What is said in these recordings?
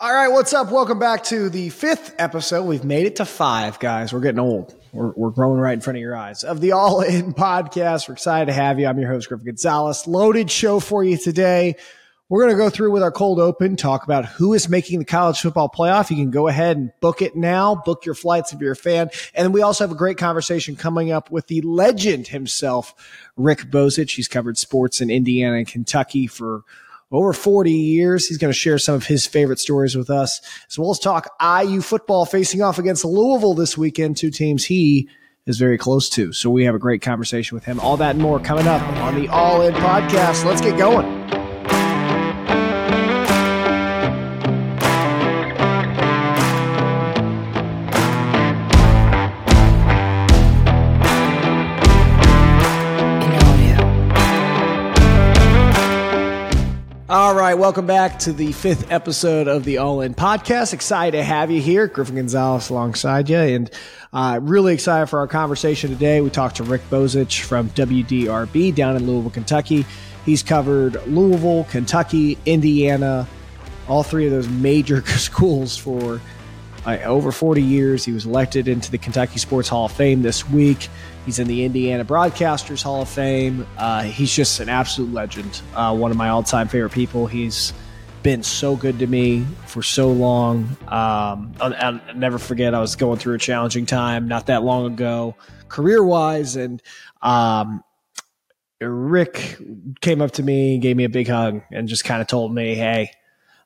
All right, what's up? Welcome back to the fifth episode. We've made it to five, guys. We're getting old. We're, we're growing right in front of your eyes of the All In podcast. We're excited to have you. I'm your host, Griffin Gonzalez. Loaded show for you today. We're going to go through with our cold open, talk about who is making the college football playoff. You can go ahead and book it now, book your flights if you're a fan. And we also have a great conversation coming up with the legend himself, Rick Bozich. He's covered sports in Indiana and Kentucky for over 40 years. He's going to share some of his favorite stories with us, as well as talk IU football facing off against Louisville this weekend, two teams he is very close to. So we have a great conversation with him. All that and more coming up on the All In podcast. Let's get going. All right, welcome back to the fifth episode of the All In Podcast. Excited to have you here, Griffin Gonzalez alongside you, and uh, really excited for our conversation today. We talked to Rick Bozich from WDRB down in Louisville, Kentucky. He's covered Louisville, Kentucky, Indiana, all three of those major schools for uh, over 40 years. He was elected into the Kentucky Sports Hall of Fame this week. He's in the Indiana Broadcasters Hall of Fame. Uh, he's just an absolute legend. Uh, one of my all-time favorite people. He's been so good to me for so long. Um, I'll, I'll, never forget. I was going through a challenging time not that long ago, career-wise, and um, Rick came up to me, gave me a big hug, and just kind of told me, "Hey,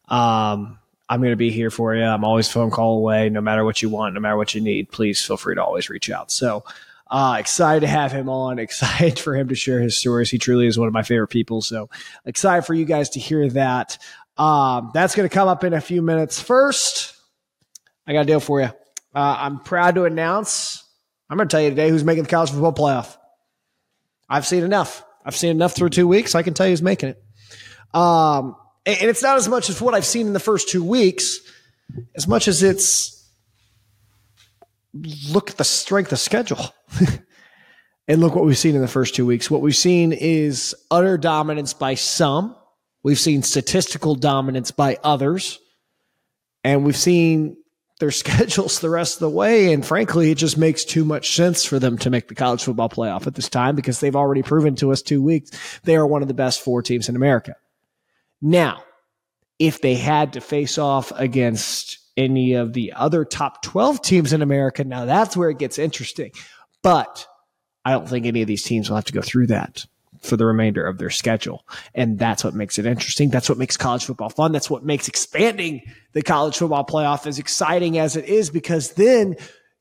um, I'm going to be here for you. I'm always phone call away. No matter what you want, no matter what you need, please feel free to always reach out." So. Uh, excited to have him on. Excited for him to share his stories. He truly is one of my favorite people. So excited for you guys to hear that. Um, that's going to come up in a few minutes. First, I got a deal for you. Uh, I'm proud to announce. I'm going to tell you today who's making the college football playoff. I've seen enough. I've seen enough through two weeks. I can tell you who's making it. Um, and, it's not as much as what I've seen in the first two weeks, as much as it's look at the strength of schedule. and look what we've seen in the first two weeks. What we've seen is utter dominance by some. We've seen statistical dominance by others. And we've seen their schedules the rest of the way. And frankly, it just makes too much sense for them to make the college football playoff at this time because they've already proven to us two weeks they are one of the best four teams in America. Now, if they had to face off against any of the other top 12 teams in America. Now that's where it gets interesting. But I don't think any of these teams will have to go through that for the remainder of their schedule. And that's what makes it interesting. That's what makes college football fun. That's what makes expanding the college football playoff as exciting as it is because then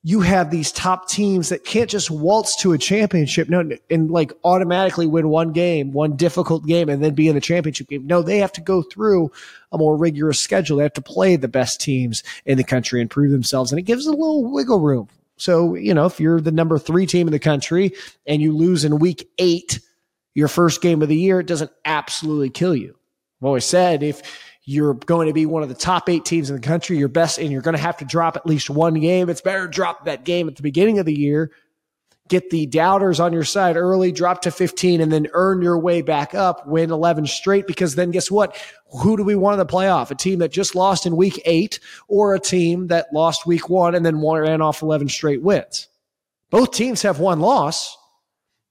you have these top teams that can't just waltz to a championship no, and like automatically win one game, one difficult game, and then be in the championship game. No, they have to go through a more rigorous schedule. They have to play the best teams in the country and prove themselves. And it gives a little wiggle room. So, you know, if you're the number three team in the country and you lose in week eight, your first game of the year, it doesn't absolutely kill you. I've always said if you're going to be one of the top eight teams in the country, your best, and you're going to have to drop at least one game. It's better to drop that game at the beginning of the year, get the doubters on your side early, drop to 15, and then earn your way back up, win 11 straight. Because then guess what? Who do we want in the playoff? A team that just lost in week eight or a team that lost week one and then ran off 11 straight wins? Both teams have one loss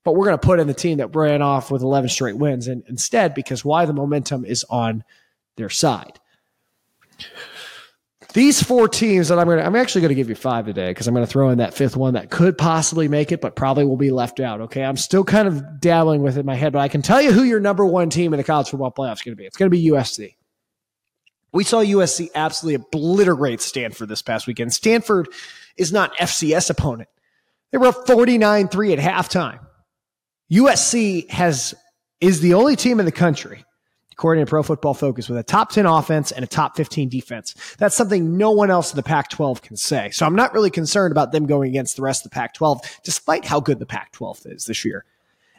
but we're going to put in the team that ran off with 11 straight wins and instead because why the momentum is on their side. These four teams that I'm going to, I'm actually going to give you five today because I'm going to throw in that fifth one that could possibly make it, but probably will be left out. Okay. I'm still kind of dabbling with it in my head, but I can tell you who your number one team in the college football playoffs is going to be. It's going to be USC. We saw USC absolutely obliterate Stanford this past weekend. Stanford is not FCS opponent. They were 49 3 at halftime. USC has, is the only team in the country according to Pro Football Focus, with a top 10 offense and a top 15 defense. That's something no one else in the Pac 12 can say. So I'm not really concerned about them going against the rest of the Pac 12, despite how good the Pac 12 is this year.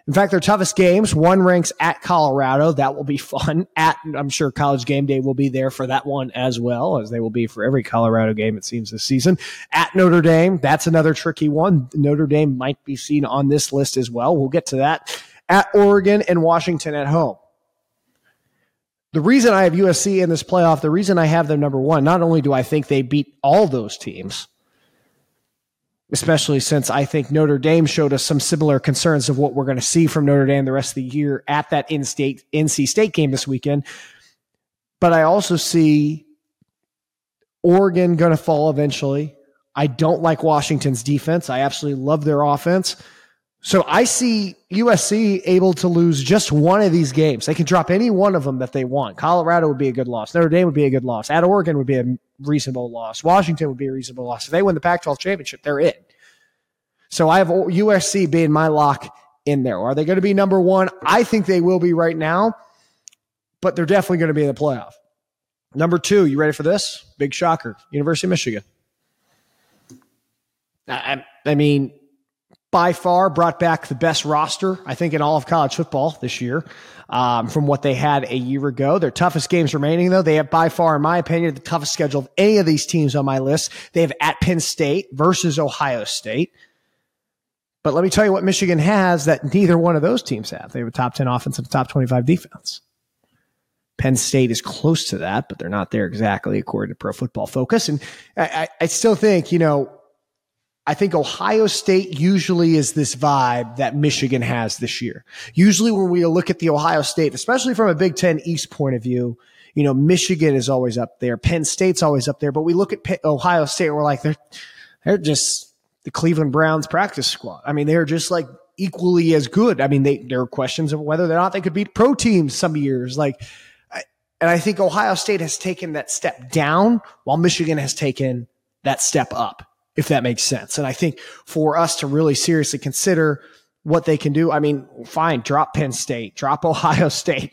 In fact, their toughest games, one ranks at Colorado. That will be fun. At, I'm sure College Game Day will be there for that one as well, as they will be for every Colorado game, it seems, this season. At Notre Dame, that's another tricky one. Notre Dame might be seen on this list as well. We'll get to that. At Oregon and Washington at home. The reason I have USC in this playoff, the reason I have them number one, not only do I think they beat all those teams, especially since I think Notre Dame showed us some similar concerns of what we're going to see from Notre Dame the rest of the year at that in-state NC State game this weekend. But I also see Oregon going to fall eventually. I don't like Washington's defense. I absolutely love their offense. So I see USC able to lose just one of these games. They can drop any one of them that they want. Colorado would be a good loss. Notre Dame would be a good loss. At Oregon would be a reasonable loss. Washington would be a reasonable loss. If they win the Pac 12 championship, they're in. So I have USC being my lock in there. Are they going to be number one? I think they will be right now, but they're definitely going to be in the playoff. Number two, you ready for this? Big shocker. University of Michigan. I, I mean, by far brought back the best roster, I think, in all of college football this year um, from what they had a year ago. Their toughest games remaining, though, they have by far, in my opinion, the toughest schedule of any of these teams on my list. They have at Penn State versus Ohio State. But let me tell you what Michigan has that neither one of those teams have. They have a top 10 offense and a top 25 defense. Penn State is close to that, but they're not there exactly according to Pro Football Focus. And I, I still think, you know, I think Ohio State usually is this vibe that Michigan has this year. Usually when we look at the Ohio State, especially from a Big Ten East point of view, you know, Michigan is always up there. Penn State's always up there, but we look at Ohio State and we're like, they're, they're just the Cleveland Browns practice squad. I mean, they're just like equally as good. I mean, they, there are questions of whether or not they could beat pro teams some years. Like, and I think Ohio State has taken that step down while Michigan has taken that step up if that makes sense. And I think for us to really seriously consider what they can do, I mean, fine, drop Penn State, drop Ohio State,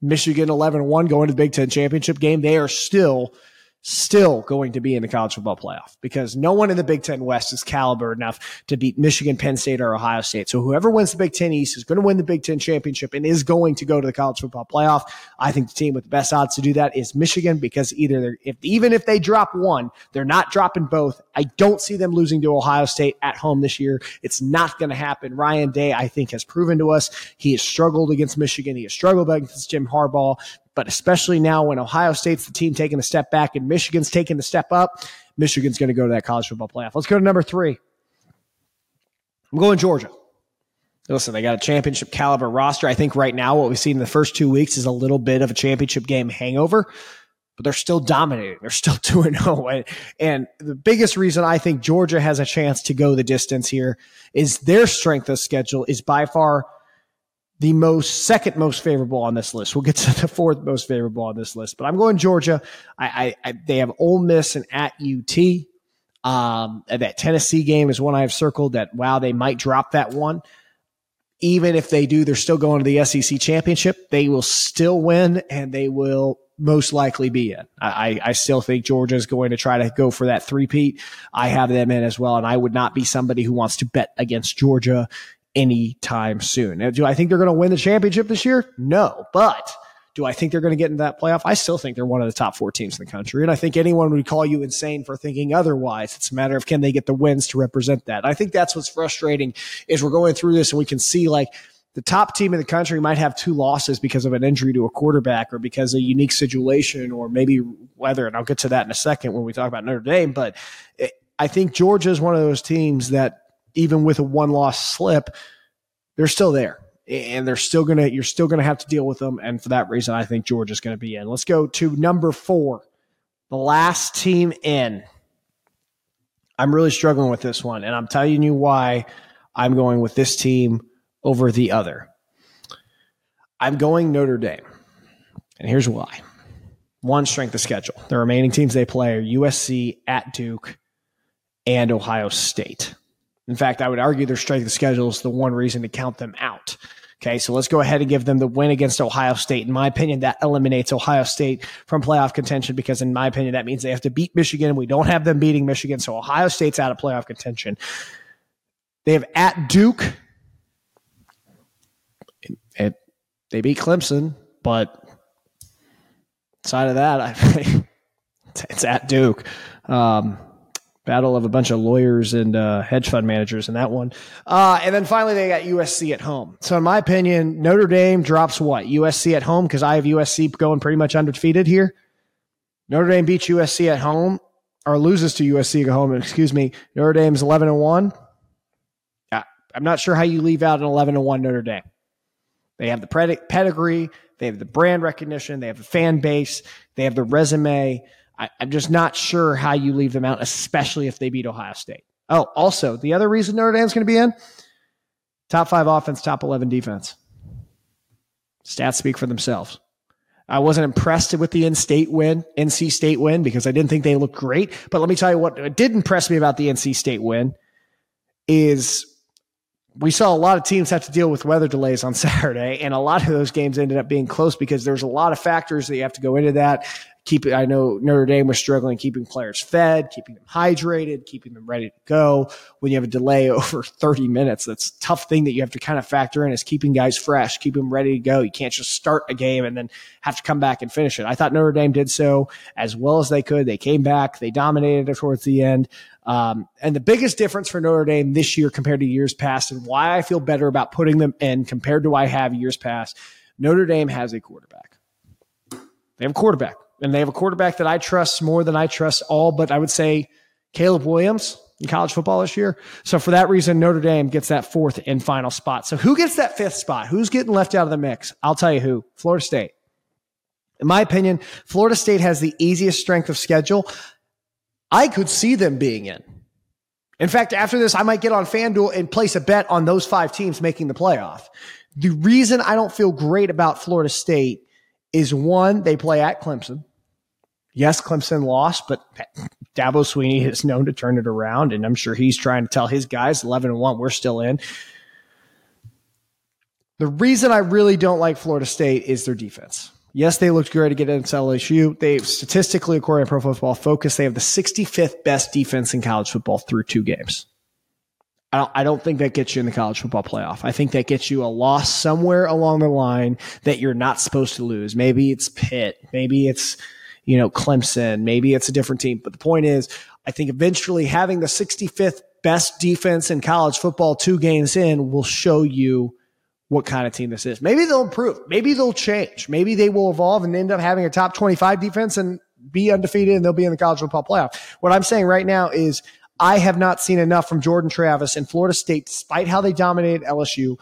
Michigan 11 1 going to the Big Ten championship game. They are still still going to be in the college football playoff because no one in the Big Ten West is caliber enough to beat Michigan, Penn State, or Ohio State. So whoever wins the Big Ten East is going to win the Big Ten championship and is going to go to the college football playoff. I think the team with the best odds to do that is Michigan because either if even if they drop one, they're not dropping both. I don't see them losing to Ohio State at home this year. It's not going to happen. Ryan Day, I think, has proven to us he has struggled against Michigan. He has struggled against Jim Harbaugh. But especially now when Ohio State's the team taking a step back and Michigan's taking the step up, Michigan's going to go to that college football playoff. Let's go to number three. I'm going Georgia. Listen, they got a championship caliber roster. I think right now what we've seen in the first two weeks is a little bit of a championship game hangover, but they're still dominating. They're still 2 0. And the biggest reason I think Georgia has a chance to go the distance here is their strength of schedule is by far the most second most favorable on this list. We'll get to the fourth most favorable on this list, but I'm going Georgia. I, I, I they have Ole Miss and at UT. Um, that Tennessee game is one I have circled. That wow, they might drop that one. Even if they do, they're still going to the SEC championship. They will still win, and they will most likely be in. I, I still think Georgia is going to try to go for that three-peat. I have them in as well, and I would not be somebody who wants to bet against Georgia anytime soon. Now, do I think they're going to win the championship this year? No, but do I think they're going to get in that playoff? I still think they're one of the top four teams in the country. And I think anyone would call you insane for thinking otherwise. It's a matter of can they get the wins to represent that. I think that's what's frustrating is we're going through this and we can see like the top team in the country might have two losses because of an injury to a quarterback or because a unique situation or maybe weather. And I'll get to that in a second when we talk about Notre Dame. But I think Georgia is one of those teams that even with a one loss slip, they're still there. And they're still gonna, you're still gonna have to deal with them. And for that reason, I think Georgia's gonna be in. Let's go to number four, the last team in. I'm really struggling with this one, and I'm telling you why I'm going with this team over the other. I'm going Notre Dame. And here's why. One strength of schedule. The remaining teams they play are USC at Duke and Ohio State. In fact, I would argue their strength of schedule is the one reason to count them out. Okay, so let's go ahead and give them the win against Ohio State. In my opinion, that eliminates Ohio State from playoff contention because, in my opinion, that means they have to beat Michigan. We don't have them beating Michigan, so Ohio State's out of playoff contention. They have at Duke. It, they beat Clemson, but side of that, I, it's at Duke. Um, battle of a bunch of lawyers and uh, hedge fund managers in that one. Uh, and then finally, they got USC at home. So, in my opinion, Notre Dame drops what? USC at home because I have USC going pretty much undefeated here. Notre Dame beats USC at home or loses to USC at home. Excuse me. Notre Dame's 11 and 1. I'm not sure how you leave out an 11 and 1 Notre Dame. They have the pedigree, they have the brand recognition, they have the fan base, they have the resume. I, am just not sure how you leave them out, especially if they beat Ohio State. Oh, also, the other reason Notre Dame's going to be in top five offense, top 11 defense. Stats speak for themselves. I wasn't impressed with the in-state win, NC State win, because I didn't think they looked great. But let me tell you what did impress me about the NC State win is we saw a lot of teams have to deal with weather delays on Saturday, and a lot of those games ended up being close because there's a lot of factors that you have to go into that keep I know Notre Dame was struggling keeping players fed, keeping them hydrated, keeping them ready to go. When you have a delay over 30 minutes, that's a tough thing that you have to kind of factor in is keeping guys fresh, keep them ready to go. You can't just start a game and then have to come back and finish it. I thought Notre Dame did so as well as they could. They came back, they dominated towards the end. Um, and the biggest difference for Notre Dame this year compared to years past and why I feel better about putting them in compared to I have years past, Notre Dame has a quarterback. They have a quarterback and they have a quarterback that I trust more than I trust all, but I would say Caleb Williams in college football this year. So for that reason, Notre Dame gets that fourth and final spot. So who gets that fifth spot? Who's getting left out of the mix? I'll tell you who. Florida State. In my opinion, Florida State has the easiest strength of schedule. I could see them being in. In fact, after this, I might get on FanDuel and place a bet on those five teams making the playoff. The reason I don't feel great about Florida State is one, they play at Clemson. Yes, Clemson lost, but Dabo Swinney is known to turn it around, and I'm sure he's trying to tell his guys 11 and 1, we're still in. The reason I really don't like Florida State is their defense. Yes, they looked great to get into LSU. They statistically, according to Pro Football Focus, they have the 65th best defense in college football through two games. I don't, I don't think that gets you in the college football playoff. I think that gets you a loss somewhere along the line that you're not supposed to lose. Maybe it's Pitt. Maybe it's you know, Clemson. Maybe it's a different team. But the point is, I think eventually having the 65th best defense in college football two games in will show you what kind of team this is. Maybe they'll improve. Maybe they'll change. Maybe they will evolve and end up having a top 25 defense and be undefeated and they'll be in the college football playoff. What I'm saying right now is I have not seen enough from Jordan Travis and Florida State, despite how they dominated LSU,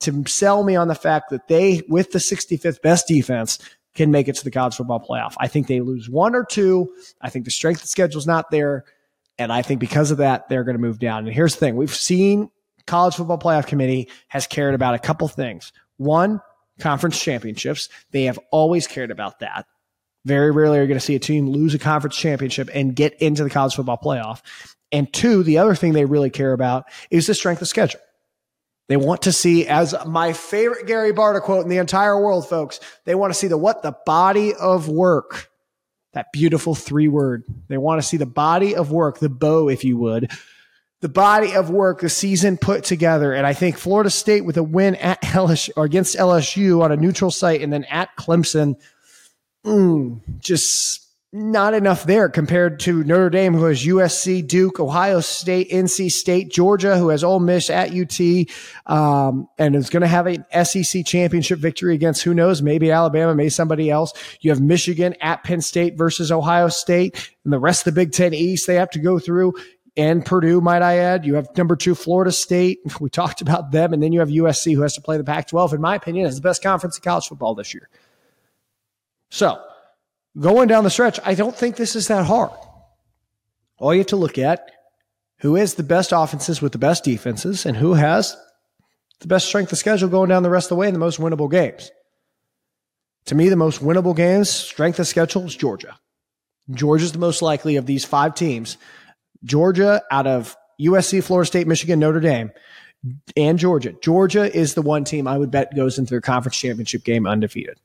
to sell me on the fact that they, with the 65th best defense, can make it to the college football playoff. I think they lose one or two. I think the strength of schedule is not there. And I think because of that, they're going to move down. And here's the thing. We've seen college football playoff committee has cared about a couple things. One, conference championships. They have always cared about that. Very rarely are you going to see a team lose a conference championship and get into the college football playoff. And two, the other thing they really care about is the strength of schedule. They want to see, as my favorite Gary Barta quote in the entire world, folks, they want to see the what? The body of work. That beautiful three word. They want to see the body of work, the bow, if you would, the body of work, the season put together. And I think Florida State with a win at LSU or against LSU on a neutral site and then at Clemson, mm, just not enough there compared to Notre Dame, who has USC, Duke, Ohio State, NC State, Georgia, who has Ole Miss at UT, um, and is going to have an SEC championship victory against who knows, maybe Alabama, maybe somebody else. You have Michigan at Penn State versus Ohio State, and the rest of the Big Ten East they have to go through. And Purdue, might I add. You have number two, Florida State. We talked about them. And then you have USC, who has to play the Pac 12, in my opinion, is the best conference in college football this year. So, going down the stretch, I don't think this is that hard. All you have to look at who has the best offenses with the best defenses and who has the best strength of schedule going down the rest of the way in the most winnable games. To me, the most winnable games, strength of schedule is Georgia. Georgia's the most likely of these five teams. Georgia out of USC, Florida State, Michigan, Notre Dame, and Georgia. Georgia is the one team I would bet goes into their conference championship game undefeated.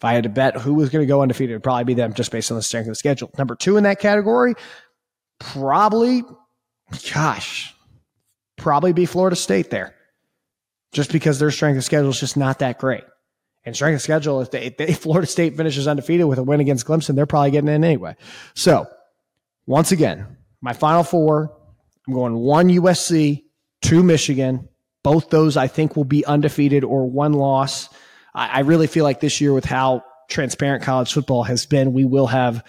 If I had to bet who was going to go undefeated, it'd probably be them just based on the strength of the schedule. Number two in that category, probably, gosh, probably be Florida State there. Just because their strength of schedule is just not that great. And strength of schedule, if, they, if, they, Florida State finishes undefeated with a win against Clemson, they're probably getting in anyway. So, once again, My final four, I'm going one USC, two Michigan. Both those I think will be undefeated or one loss. I, I really feel like this year, with how transparent college football has been, we will have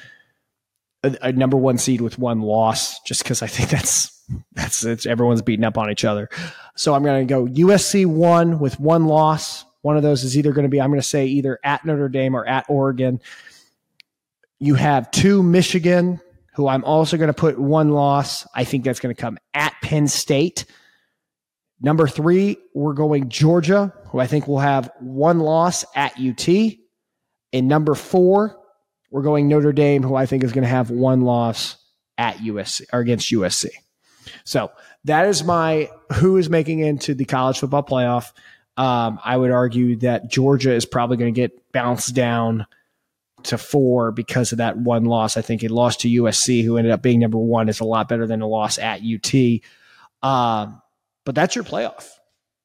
a, a number one seed with one loss, just because I think that's that's it's, everyone's beating up on each other. So I'm going to go USC one with one loss. One of those is either going to be I'm going to say either at Notre Dame or at Oregon. You have two Michigan, who I'm also going to put one loss. I think that's going to come at Penn State. Number three, we're going Georgia, who I think will have one loss at UT. And number four, we're going Notre Dame, who I think is going to have one loss at USC or against USC. So that is my who is making into the college football playoff. Um, I would argue that Georgia is probably going to get bounced down to four because of that one loss. I think a loss to USC, who ended up being number one, is a lot better than a loss at UT. Um, but that's your playoff.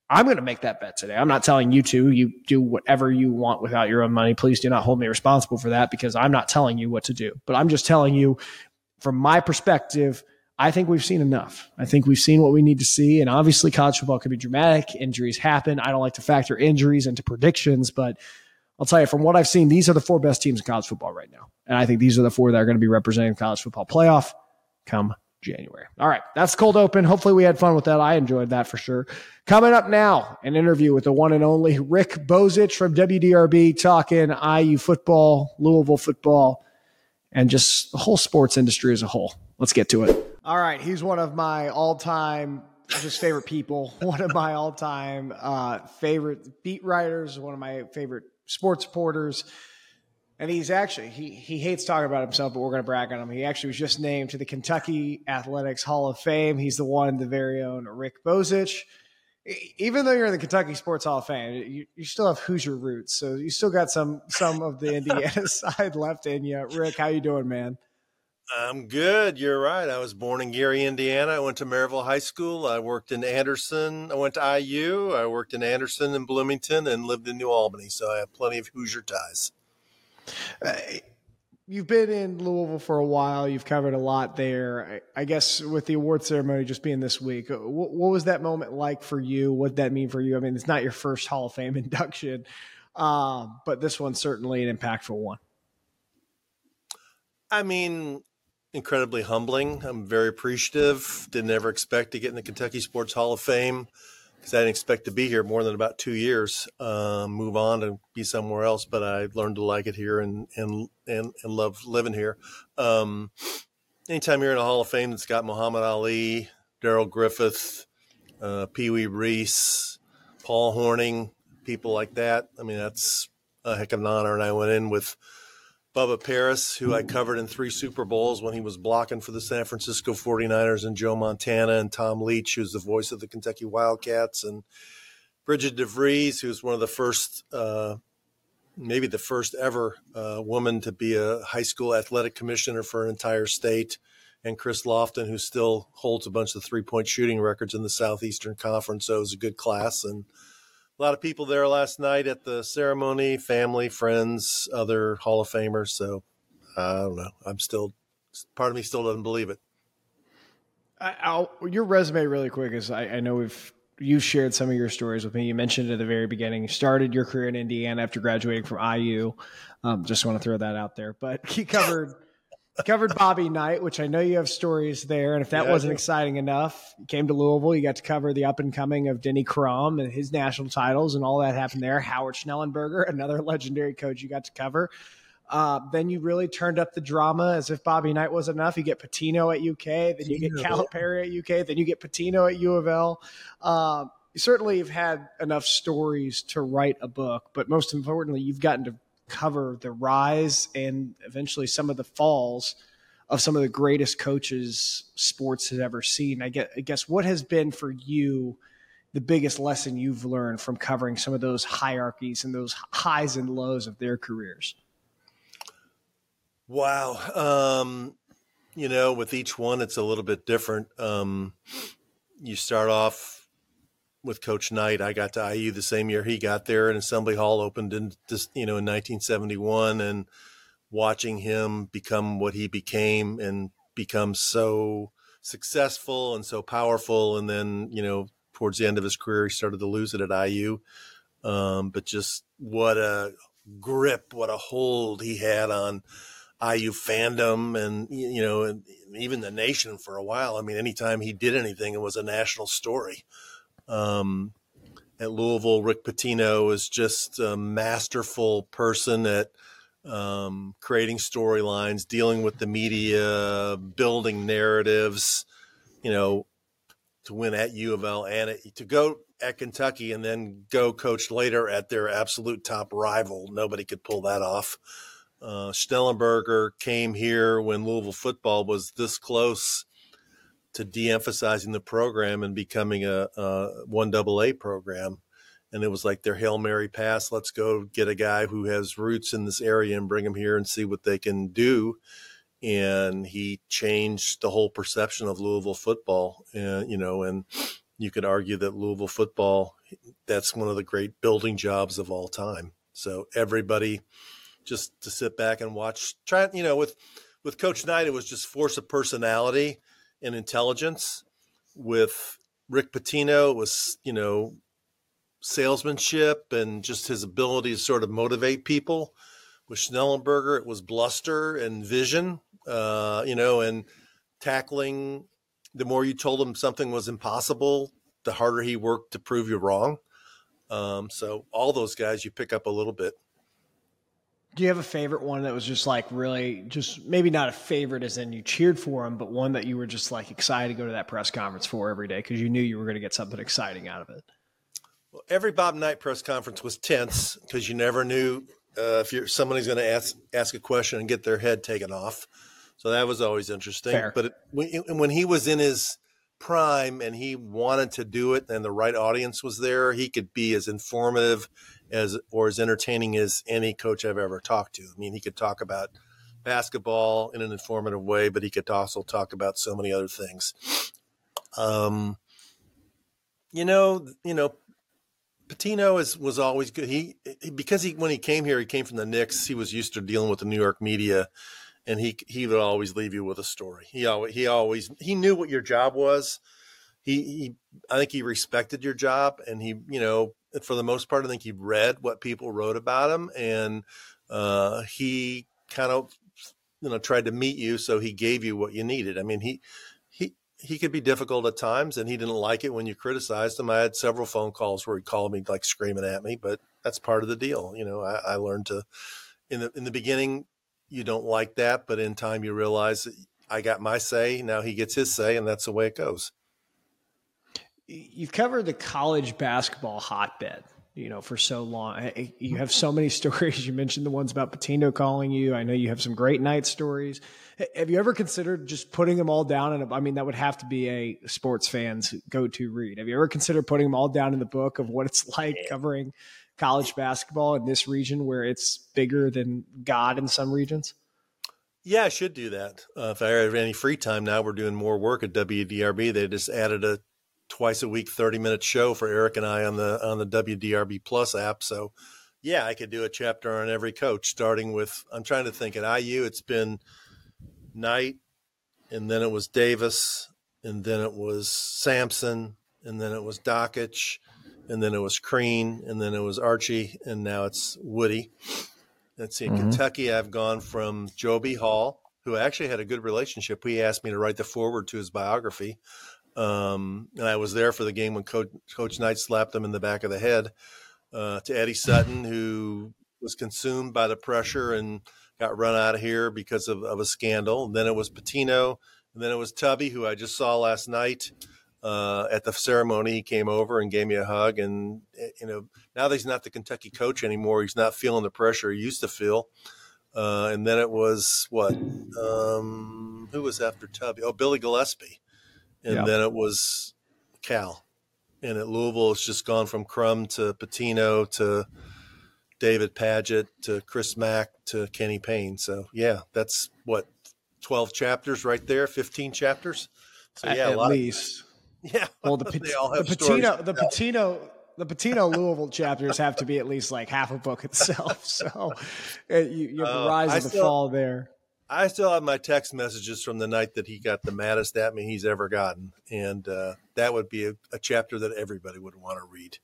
I'm going to make that bet today. I'm not telling you to. You do whatever you want without your own money. Please do not hold me responsible for that because I'm not telling you what to do. But I'm just telling you, from my perspective, I think we've seen enough. I think we've seen what we need to see. And obviously, college football could be dramatic. Injuries happen. I don't like to factor injuries into predictions, but I'll tell you from what I've seen, these are the four best teams in college football right now. And I think these are the four that are going to be representing college football playoff come January. All right, that's cold open. Hopefully, we had fun with that. I enjoyed that for sure. Coming up now, an interview with the one and only Rick Bozich from WDRB talking IU football, Louisville football, and just the whole sports industry as a whole. Let's get to it. All right, he's one of my all time just favorite people, one of my all time uh, favorite beat writers, one of my favorite sports reporters and he's actually he he hates talking about himself, but we're going to brag on him. He actually was just named to the Kentucky Athletics Hall of Fame. He's the one, the very own Rick Bozich. Even though you're in the Kentucky Sports Hall of Fame, you, you still have Hoosier roots, so you still got some some of the Indiana side left in you. Rick, how you doing, man? I'm good. You're right. I was born in Gary, Indiana. I went to Merrillville High School. I worked in Anderson. I went to IU. I worked in Anderson and Bloomington and lived in New Albany. So I have plenty of Hoosier ties. Uh, you've been in Louisville for a while. You've covered a lot there. I, guess with the award ceremony just being this week, uh, what, what, was that moment like for you? What did that mean for you? I mean, it's not your first Hall of Fame induction, uh, but this one's certainly an impactful one. I mean, incredibly humbling. I'm very appreciative. Didn't ever expect to get in the Kentucky Sports Hall of Fame because I didn't expect to be here more than about two years, um, move on and be somewhere else. But I learned to like it here and and and, and love living here. Um, anytime you're in a Hall of Fame that's got Muhammad Ali, Darrell Griffith, uh, Pee Wee Reese, Paul Hornung, people like that. I mean, that's a heck of an honor. And I went in with Bubba Paris, who I covered in three Super Bowls when he was blocking for the San Francisco 49ers, and Joe Montana and Tom Leach, who's the voice of the Kentucky Wildcats, and Brigid DeVries, who's one of the first, uh, maybe the first ever uh, woman to be a high school athletic commissioner for an entire state, and Chris Lofton, who still holds a bunch of three point shooting records in the Southeastern Conference. So it was a good class. And a lot of people there last night at the ceremony family friends other hall of famers so i don't know. I'm still part of me still doesn't believe it. I'll, your resume really quick is I, I, know we've you shared some of your stories with me. You mentioned at the very beginning you started your career in indiana after graduating from iu um, just want to throw that out there but he covered covered Bobby Knight, which I know you have stories there. And if that yeah, wasn't exciting enough, you came to Louisville. You got to cover the up and coming of Denny Crum and his national titles and all that happened there. Howard Schnellenberger, another legendary coach you got to cover. Uh, then you really turned up the drama as if Bobby Knight was enough. You get Pitino at UK, then you get Calipari at UK, then you get Pitino at U of L. Uh, you certainly have had enough stories to write a book, but most importantly, you've gotten to cover the rise and eventually some of the falls of some of the greatest coaches sports has ever seen. I guess, I guess what has been for you the biggest lesson you've learned from covering some of those hierarchies and those highs and lows of their careers? Wow. Um, you know, with each one, it's a little bit different. Um, you start off with Coach Knight. I got to IU the same year he got there, and Assembly Hall opened in just you know in 1971, and watching him become what he became and become so successful and so powerful. And then, you know, towards the end of his career, he started to lose it at IU. Um, but just what a grip, what a hold he had on IU fandom and, you know, and even the nation for a while. I mean, anytime he did anything, it was a national story. Um, at Louisville, Rick Pitino is just a masterful person at um, creating storylines, dealing with the media, building narratives, you know, to win at U of L and at, to go at Kentucky and then go coach later at their absolute top rival. Nobody could pull that off. Uh, Schnellenberger came here when Louisville football was this close to de-emphasizing the program and becoming a, one double A program. And it was like their Hail Mary pass. Let's go get a guy who has roots in this area and bring him here and see what they can do. And he changed the whole perception of Louisville football. And, you know, and you could argue that Louisville football, that's one of the great building jobs of all time. So everybody just to sit back and watch, try, you know, with, with Coach Knight, it was just force of personality and intelligence. With Rick Pitino, it was, you know, salesmanship and just his ability to sort of motivate people. With Schnellenberger, it was bluster and vision, uh, you know, and tackling. The more you told him something was impossible, the harder he worked to prove you wrong. Um, so all those guys, you pick up a little bit. Do you have a favorite one that was just like really, just maybe not a favorite as in you cheered for him, but one that you were just like excited to go to that press conference for every day because you knew you were going to get something exciting out of it? Well, every Bob Knight press conference was tense because you never knew uh, if you're somebody's going to ask ask a question and get their head taken off. So that was always interesting. Fair. But it, when, when he was in his prime and he wanted to do it and the right audience was there, he could be as informative as or as entertaining as any coach I've ever talked to. I mean, he could talk about basketball in an informative way, but he could also talk about so many other things. Um, you know, you know, Pitino is was always good. He because he when he came here, he came from the Knicks. He was used to dealing with the New York media, and he he would always leave you with a story. He always he always he knew what your job was. He he I think he respected your job, and he you know for the most part, I think he read what people wrote about him, and uh, he kind of you know tried to meet you, so he gave you what you needed. I mean, he he he could be difficult at times, and he didn't like it when you criticized him. I had several phone calls where he called me like screaming at me, but that's part of the deal. You know, I, I learned to in the in the beginning you don't like that, but in time you realize I got my say. Now he gets his say, and that's the way it goes you've covered the college basketball hotbed you know for so long. You have so many stories. You mentioned the ones about Pitino calling you. I know you have some great Knight stories. Have you ever considered just putting them all down in a, i mean that would have to be a sports fans go-to read. Have you ever considered putting them all down in the book of what it's like covering college basketball in this region where it's bigger than god in some regions? Yeah, I should do that. Uh, if I have any free time now, we're doing more work at WDRB. They just added a twice a week 30 minute show for Eric and I on the on the WDRB Plus app. So yeah, I could do a chapter on every coach starting with I'm trying to think at IU it's been Knight and then it was Davis and then it was Sampson and then it was Dakich and then it was Crean and then it was Archie and now it's Woody. Let's see, in mm-hmm. Kentucky I've gone from Joe B. Hall, who actually had a good relationship. He asked me to write the foreword to his biography. Um, and I was there for the game when Coach, Coach Knight slapped him in the back of the head. Uh, to Eddie Sutton, who was consumed by the pressure and got run out of here because of, of a scandal. And then it was Pitino, and then it was Tubby, who I just saw last night uh, at the ceremony. He came over and gave me a hug. And eh, you know, now that he's not the Kentucky coach anymore, he's not feeling the pressure he used to feel. Uh, and then it was what? Um, who was after Tubby? Oh, Billy Gillispie and yeah. then it was Cal. And at Louisville, it's just gone from Crum to Pitino to David Padgett to Chris Mack to Kenny Payne. So yeah, that's what twelve chapters right there, fifteen chapters. So yeah, at least. Of, yeah. Well, the, the Pitino, the Pitino, the Pitino Louisville chapters have to be at least like half a book itself. So uh, you, you have the uh, rise and the fall there. I still have my text messages from the night that he got the maddest at me he's ever gotten, and uh, that would be a, a, chapter that everybody would want to read,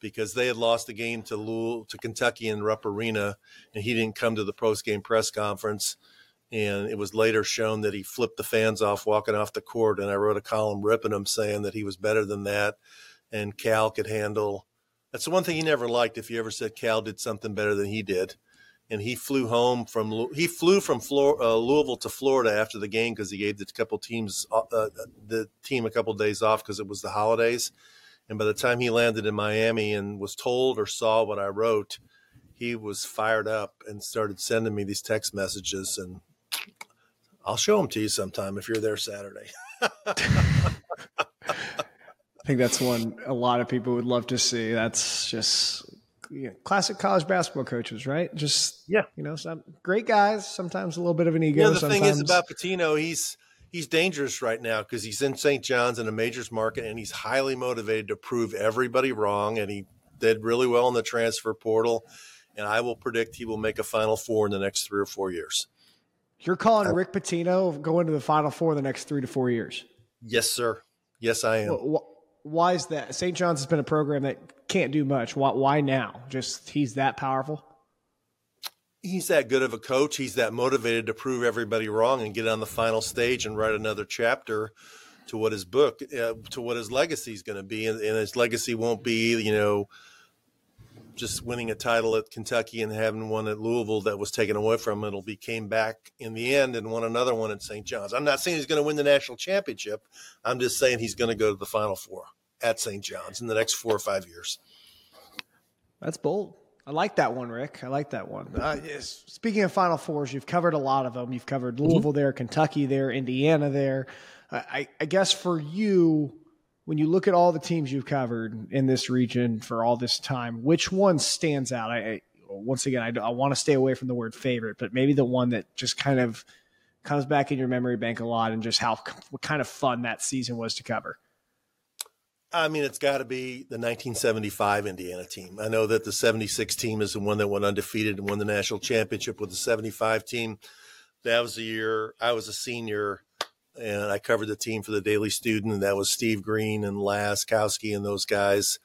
because they had lost the game to Louisville, to Kentucky in Rupp Arena, and he didn't come to the post game press conference, and it was later shown that he flipped the fans off walking off the court, and I wrote a column ripping him saying that he was better than that, and Cal could handle. That's the one thing he never liked. If you ever said Cal did something better than he did and he flew home from he flew from Flor- uh, Louisville to Florida after the game because he gave the couple teams uh, uh the team a couple days off because it was the holidays. And by the time he landed in Miami and was told or saw what I wrote, he was fired up and started sending me these text messages. And I'll show them to you sometime if you're there Saturday. I think that's one a lot of people would love to see. That's just you know, classic college basketball coaches, right? Just yeah, you know, some great guys. Sometimes a little bit of an ego. Yeah, the sometimes. thing is about Pitino, he's he's dangerous right now because he's in St. John's in a majors market, and he's highly motivated to prove everybody wrong. And he did really well in the transfer portal, and I will predict he will make a Final Four in the next three or four years. You're calling Rick Pitino going to the Final Four in the next three to four years? Yes, sir. Yes, I am. Well, why is that? St. John's has been a program that can't do much. Why, why now? Just he's that powerful? He's that good of a coach. He's that motivated to prove everybody wrong and get on the final stage and write another chapter to what his book, uh, to what his legacy is going to be. And, and his legacy won't be, you know, just winning a title at Kentucky and having one at Louisville that was taken away from him. It'll be came back in the end and won another one at St. John's. I'm not saying he's going to win the national championship. I'm just saying he's going to go to the Final Four at St. John's in the next four or five years. That's bold. I like that one, Rick. I like that one. Uh, yes. Speaking of Final Fours, you've covered a lot of them. You've covered Louisville mm-hmm. there, Kentucky there, Indiana there. I, I guess for you, when you look at all the teams you've covered in this region for all this time, which one stands out? I, I once again, I, I want to stay away from the word favorite, but maybe the one that just kind of comes back in your memory bank a lot, and just how what kind of fun that season was to cover. I mean, it's got to be the 1975 Indiana team. I know that the 76 team is the one that went undefeated and won the national championship with the 75 team. That was the year I was a senior and I covered the team for the Daily Student, and that was Steve Green and Laskowski and those guys.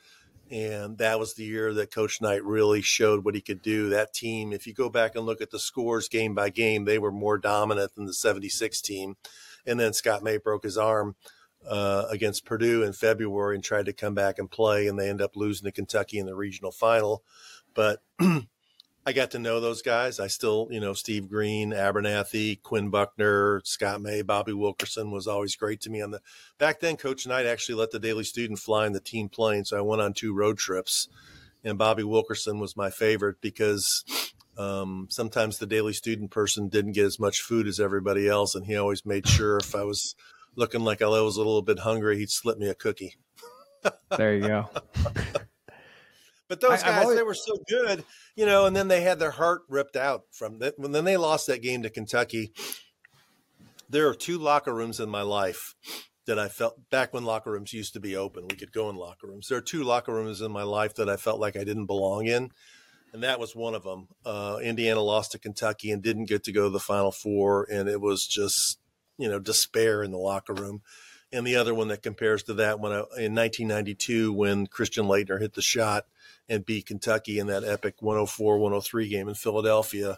And that was the year that Coach Knight really showed what he could do. That team, if you go back and look at the scores game by game, they were more dominant than the 76 team. And then Scott May broke his arm uh, against Purdue in February and tried to come back and play, and they end up losing to Kentucky in the regional final. But I got to know those guys. I still, you know, Steve Green, Abernethy, Quinn Buckner, Scott May, Bobby Wilkerson was always great to me. On the back then, Coach Knight actually let the Daily Student fly in the team plane, so I went on two road trips. And Bobby Wilkerson was my favorite because um, sometimes the Daily Student person didn't get as much food as everybody else, and he always made sure if I was looking like I was a little bit hungry, he'd slip me a cookie. there you go. But those guys, always, they were so good, you know, and then they had their heart ripped out from that. When then they lost that game to Kentucky, there are two locker rooms in my life that I felt back when locker rooms used to be open. We could go in locker rooms. There are two locker rooms in my life that I felt like I didn't belong in. And that was one of them. Uh, Indiana lost to Kentucky and didn't get to go to the Final Four. And it was just, you know, despair in the locker room and the other one that compares to that when I, in 1992 when Christian Laettner hit the shot and beat Kentucky in that epic 104-103 game in Philadelphia.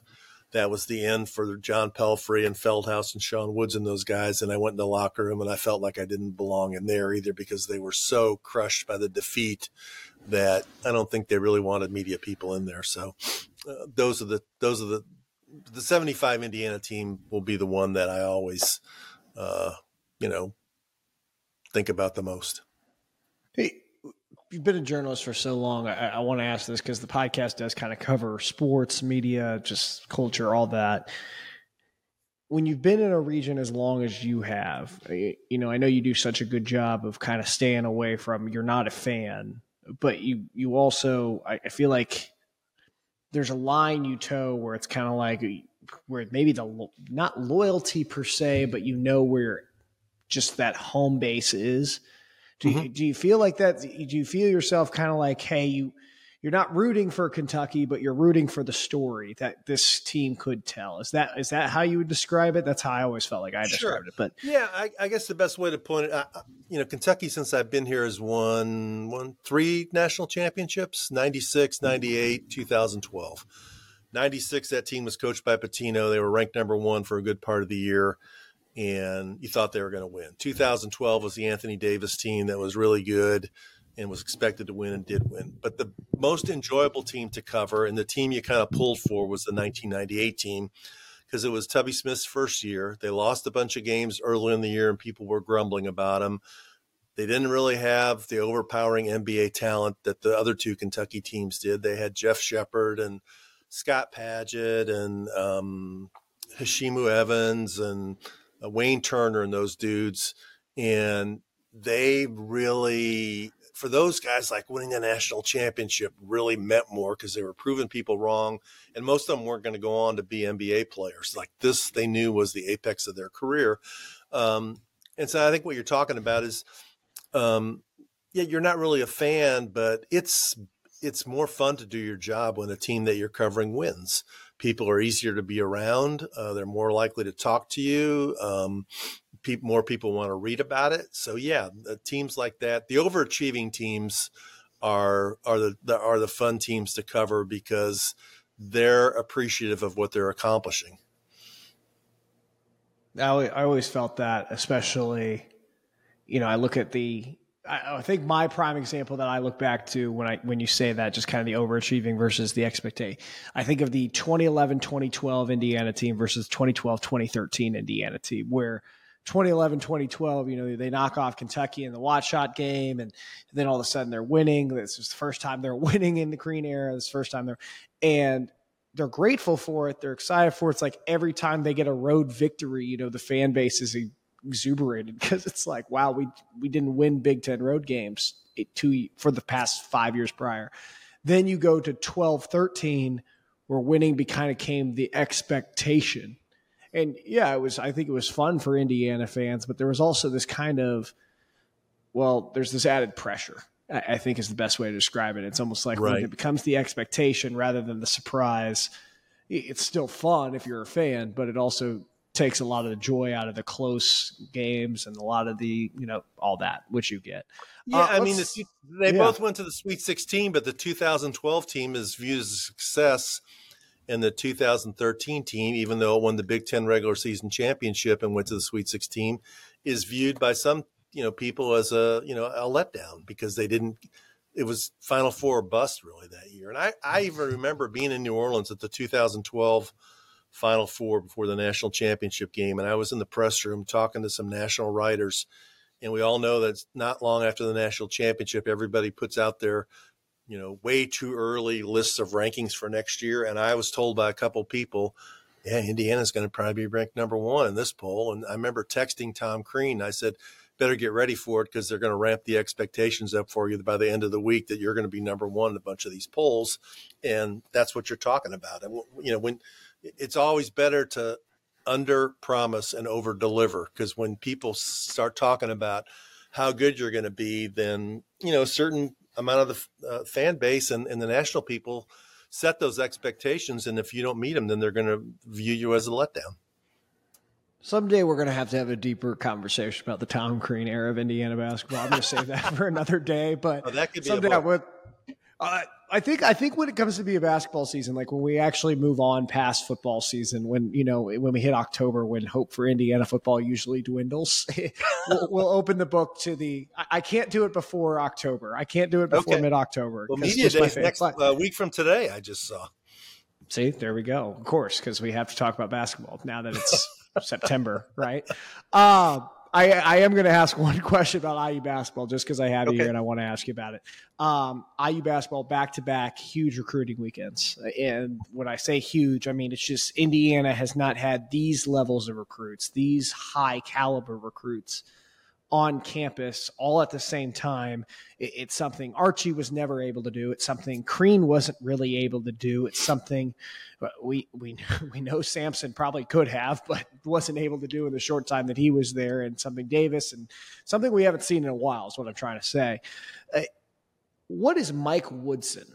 That was the end for John Pelfrey and Feldhaus and Sean Woods and those guys. And I went in the locker room and I felt like I didn't belong in there either because they were so crushed by the defeat that I don't think they really wanted media people in there. So uh, those are the those are the the 75 Indiana team will be the one that I always, uh, you know, think about the most. Hey, you've been a journalist for so long. I, I want to ask this because the podcast does kind of cover sports, media, just culture, all that. When you've been in a region as long as you have, you know, I know you do such a good job of kind of staying away from. You're not a fan, but you you also I, I feel like there's a line you toe where it's kind of like where maybe the not loyalty per se, but you know where just that home base is. Do, mm-hmm. you, do you feel like that? Do you feel yourself kind of like, hey, you you're not rooting for Kentucky, but you're rooting for the story that this team could tell. Is that is that how you would describe it? That's how I always felt like I sure. described it. But yeah, I, I, guess the best way to point it, you know, Kentucky since I've been here has won won three national championships: 96, 98, 2012. 96, that team was coached by Pitino. They were ranked number one for a good part of the year, and you thought they were going to win. 2012 was the Anthony Davis team that was really good and was expected to win and did win. But the most enjoyable team to cover and the team you kind of pulled for was the 1998 team because it was Tubby Smith's first year. They lost a bunch of games early in the year and people were grumbling about them. They didn't really have the overpowering NBA talent that the other two Kentucky teams did. They had Jeff Sheppard and Scott Padgett and um, Heshimu Evans and uh, Wayne Turner and those dudes. And they really for those guys, like winning a national championship really meant more because they were proving people wrong. And most of them weren't going to go on to be NBA players. Like this, they knew was the apex of their career. Um, and so I think what you're talking about is, um, yeah, you're not really a fan, but it's it's more fun to do your job when a team that you're covering wins. People are easier to be around. Uh, they're more likely to talk to you. Um, people, more people want to read about it. So yeah, teams like that, the overachieving teams are are the, the are the fun teams to cover because they're appreciative of what they're accomplishing. I always felt that, especially, you know, I look at the I, I, think my prime example that I look back to when I when you say that, just kind of the overachieving versus the expectation. I think of the 2011-2012 Indiana team versus 2012-2013 Indiana team, where 2011, 2012, you know, they knock off Kentucky in the Watford shot game, and, then all of a sudden they're winning. This is the first time they're winning in the Crean era. This first time they're, and they're grateful for it. They're excited for it. It's like every time they get a road victory, you know, the fan base is exuberated because it's like, wow, we we didn't win Big Ten road games two for the past five years prior. Then you go to 12, 13, where winning be, kind of came the expectation and yeah, it was. I think it was fun for Indiana fans, but there was also this kind of, well, there's this added pressure. I, I think is the best way to describe it. It's almost like right. when it becomes the expectation rather than the surprise. It's still fun if you're a fan, but it also takes a lot of the joy out of the close games and a lot of the you know all that which you get. Yeah, uh, I mean the, they yeah. both went to the Sweet 16, but the 2012 team is viewed as a success and the 2013 team, even though it won the Big Ten regular season championship and went to the Sweet 16, is viewed by some you know people as a you know a letdown because they didn't. It was Final Four bust really that year, and I I even remember being in New Orleans at the 2012 Final Four before the national championship game, and I was in the press room talking to some national writers, and we all know that not long after the national championship, everybody puts out their you know, way too early lists of rankings for next year. And I was told by a couple people, yeah, Indiana's going to probably be ranked number one in this poll. And I remember texting Tom Crean. I said, better get ready for it because they're going to ramp the expectations up for you by the end of the week that you're going to be number one in a bunch of these polls. And that's what you're talking about. And, you know, when it's always better to under promise and over deliver because when people start talking about how good you're going to be, then, you know, a certain amount of the uh, fan base and, and the national people set those expectations. And if you don't meet them, then they're going to view you as a letdown. Someday we're going to have to have a deeper conversation about the Tom Crean era of Indiana basketball. I'm going to save that for another day, but oh, that could be someday I would. Uh, I think I think when it comes to be a basketball season, like when we actually move on past football season, when you know when we hit October, when hope for Indiana football usually dwindles, we'll, we'll, open the book to the. I, can't do it before October. I can't do it before okay. mid October. Well, media day next uh, week from today. I just saw. See, there we go. Of course, because we have to talk about basketball now that it's September, right? Um, I, I am going to ask one question about IU basketball just because I have okay. you here and I want to ask you about it. Um, IU basketball back to back huge recruiting weekends, and when I say huge, I mean it's just Indiana has not had these levels of recruits, these high caliber recruits on campus all at the same time. It, it's something Archie was never able to do. It's something Crean wasn't really able to do. It's something we we we know Sampson probably could have, but wasn't able to do in the short time that he was there. And something Davis and something we haven't seen in a while is what I'm trying to say. Uh, what is Mike Woodson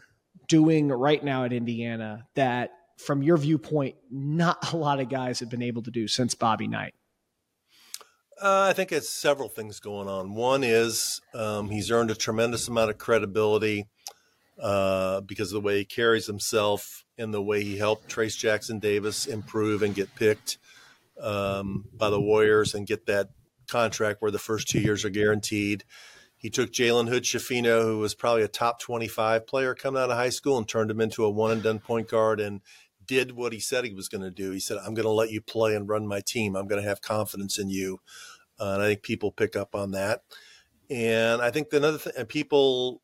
doing right now at Indiana that, from your viewpoint, not a lot of guys have been able to do since Bobby Knight? Uh, I think it's several things going on. One is um, he's earned a tremendous amount of credibility uh, because of the way he carries himself and the way he helped Trayce Jackson-Davis improve and get picked um, by the Warriors and get that contract where the first two years are guaranteed. He took Jalen Hood Schifino, who was probably a top 25 player coming out of high school, and turned him into a one and done point guard and did what he said he was going to do. He said, I'm going to let you play and run my team. I'm going to have confidence in you. Uh, and I think people pick up on that. And I think another thing, people,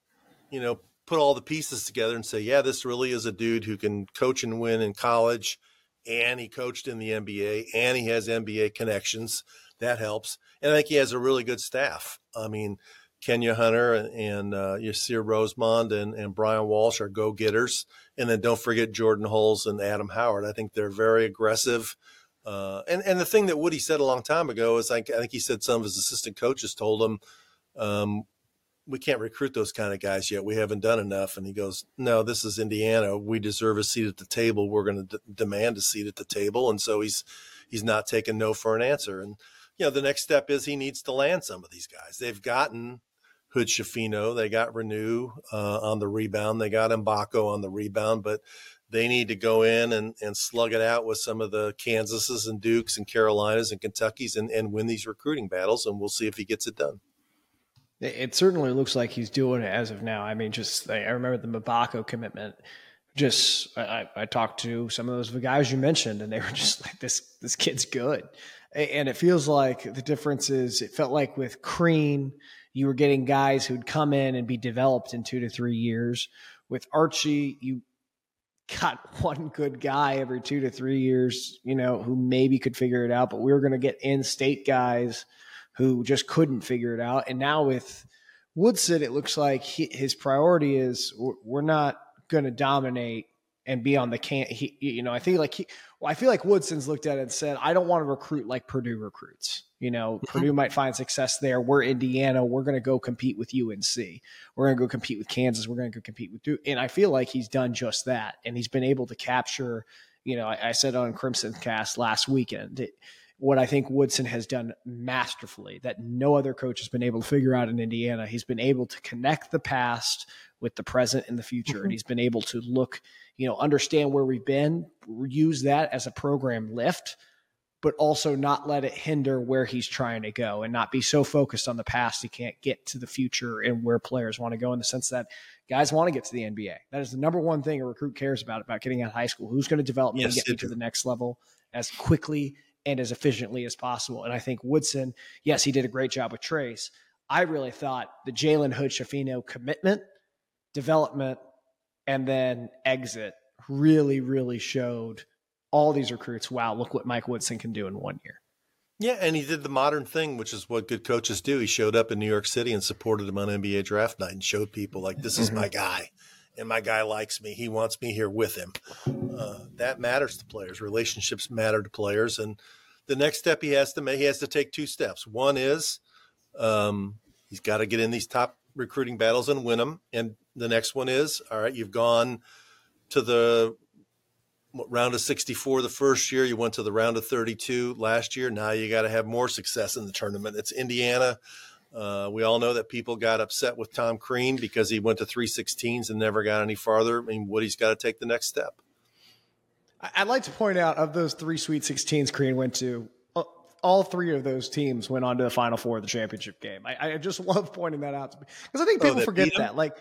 you know, put all the pieces together and say, yeah, this really is a dude who can coach and win in college. And he coached in the NBA and he has NBA connections. That helps. And I think he has a really good staff. I mean, Kenya Hunter and, uh, Yasir Rosemond and, and Brian Walsh are go getters. And then don't forget Jordan Hulls and Adam Howard. I think they're very aggressive. Uh, and, and the thing that Woody said a long time ago is I think he said some of his assistant coaches told him, um, we can't recruit those kind of guys yet. We haven't done enough. And he goes, no, this is Indiana. We deserve a seat at the table. We're going to d- demand a seat at the table. And so he's, he's not taking no for an answer. And, you know, the next step is he needs to land some of these guys. They've gotten Hood Schifino. They got Reneau uh, on the rebound. They got Mgbako on the rebound, but they need to go in and, and slug it out with some of the Kansases and Dukes and Carolinas and Kentuckys and, and win these recruiting battles. And we'll see if he gets it done. It certainly looks like he's doing it as of now. I mean, just I remember the Mgbako commitment. Just I, I talked to some of those guys you mentioned, and they were just like, "This this kid's good," and it feels like the difference is it felt like with Crean you were getting guys who'd come in and be developed in two to three years. With Archie, you got one good guy every two to three years, you know, who maybe could figure it out. But we were going to get in state guys who just couldn't figure it out. And now with Woodson, it looks like he, his priority is we're not going to dominate and be on the can. He, you know, I think like he, well, I feel like Woodson's looked at it and said, I don't want to recruit like Purdue recruits. You know, mm-hmm. Purdue might find success there. We're Indiana. We're going to go compete with UNC. We're going to go compete with Kansas. We're going to go compete with Duke. And I feel like he's done just that. And he's been able to capture, you know, I, I said on Crimson Cast last weekend, it, what I think Woodson has done masterfully that no other coach has been able to figure out in Indiana. He's been able to connect the past with the present and the future. Mm-hmm. And he's been able to look, you know, understand where we've been, use that as a program lift, but also not let it hinder where he's trying to go and not be so focused on the past he can't get to the future and where players want to go in the sense that guys want to get to the NBA. That is the number one thing a recruit cares about about getting out of high school. Who's going to develop me yes, and get me to the next level as quickly and as efficiently as possible. And I think Woodson, yes, he did a great job with Trayce. I really thought the Jalen Hood Schifino commitment, development, and then exit really, really showed all these recruits, wow, look what Mike Woodson can do in one year. Yeah, and he did the modern thing, which is what good coaches do. He showed up in New York City and supported him on NBA draft night and showed people like, this is my mm-hmm. guy and my guy likes me. He wants me here with him. Uh, that matters to players. Relationships matter to players. And the next step he has to make, he has to take two steps. One is um, he's got to get in these top recruiting battles and win them. And the next one is, all right, you've gone to the round of 64 the first year. You went to the round of 32 last year. Now you got to have more success in the tournament. It's Indiana. Uh, we all know that people got upset with Tom Crean because he went to 316s and never got any farther. I mean, Woody's got to take the next step. I'd like to point out of those three Sweet 16s Crean went to, uh, all three of those teams went on to the Final Four of the championship game. I, I just love pointing that out because I think oh, people oh, forget that. Like